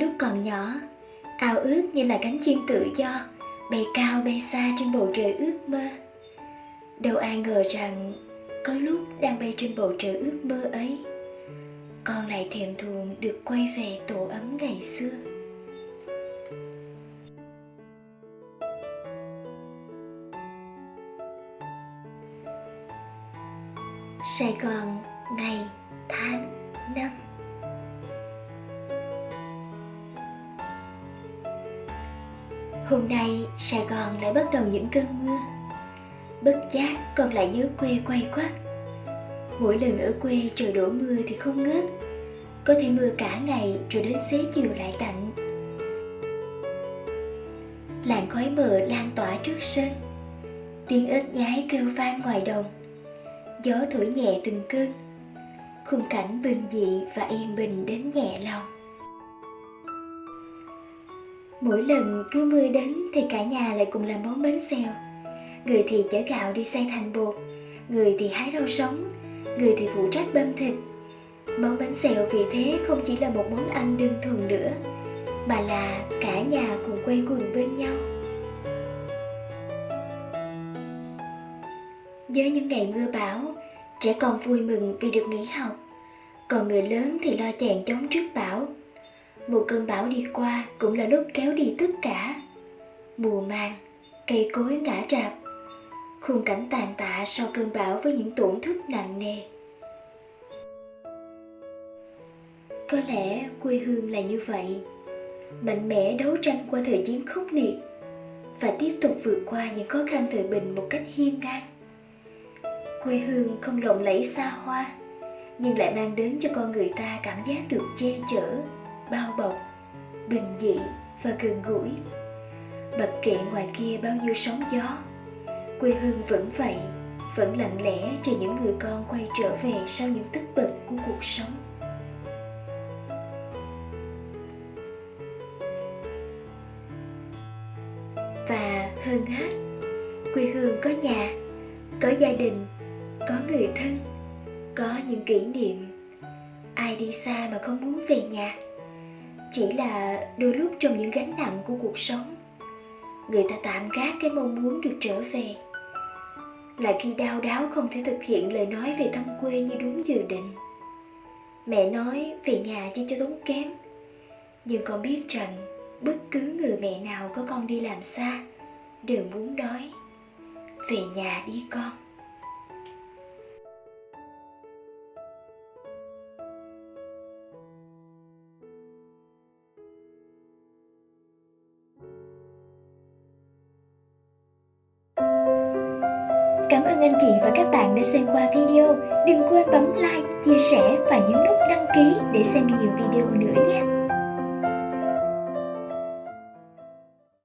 lúc còn nhỏ, ao ước như là cánh chim tự do, bay cao bay xa trên bầu trời ước mơ. Đâu ai ngờ rằng có lúc đang bay trên bầu trời ước mơ ấy, con lại thèm thuồng được quay về tổ ấm ngày xưa. Sài gòn ngày tháng năm hôm nay sài gòn lại bắt đầu những cơn mưa. Bất giác con lại nhớ quê quay quắt. Mỗi lần ở quê trời đổ mưa thì không ngớt. Có thể mưa cả ngày rồi đến xế chiều lại tạnh. Làn khói mờ lan tỏa trước sân. Tiếng ếch nhái kêu vang ngoài đồng. Gió thổi nhẹ từng cơn. Khung cảnh bình dị và yên bình đến nhẹ lòng mỗi lần cứ mưa đến thì cả nhà lại cùng làm món bánh xèo. Người thì chở gạo đi xay thành bột, người thì hái rau sống, người thì phụ trách băm thịt. Món bánh xèo vì thế không chỉ là một món ăn đơn thuần nữa, mà là cả nhà cùng quay quần bên nhau. Nhớ những ngày mưa bão, trẻ con vui mừng vì được nghỉ học. Còn người lớn thì lo chèn chống trước bão một cơn bão đi qua cũng là lúc kéo đi tất cả. Mùa màng, cây cối ngã rạp. Khung cảnh tàn tạ sau cơn bão với những tổn thất nặng nề. Có lẽ quê hương là như vậy. Mạnh mẽ đấu tranh qua thời chiến khốc liệt và tiếp tục vượt qua những khó khăn thời bình một cách hiên ngang. Quê hương không lộng lẫy xa hoa, nhưng lại mang đến cho con người ta cảm giác được che chở, bao bọc bình dị và gần gũi. Bất kể ngoài kia bao nhiêu sóng gió, quê hương vẫn vậy, vẫn lặng lẽ chờ những người con quay trở về sau những tất bật của cuộc sống. Và hơn hết, quê hương có nhà, có gia đình, có người thân, có những kỷ niệm. Ai đi xa mà không muốn về nhà? Chỉ là đôi lúc trong những gánh nặng của cuộc sống, người ta tạm gác cái mong muốn được trở về. Là khi đau đáu không thể thực hiện lời nói về thăm quê như đúng dự định. Mẹ nói về nhà chỉ cho tốn kém, nhưng con biết rằng bất cứ người mẹ nào có con đi làm xa đều muốn nói, về nhà đi con. Cảm ơn anh chị và các bạn đã xem qua video. Đừng quên bấm like, chia sẻ và nhấn nút đăng ký để xem nhiều video nữa nhé.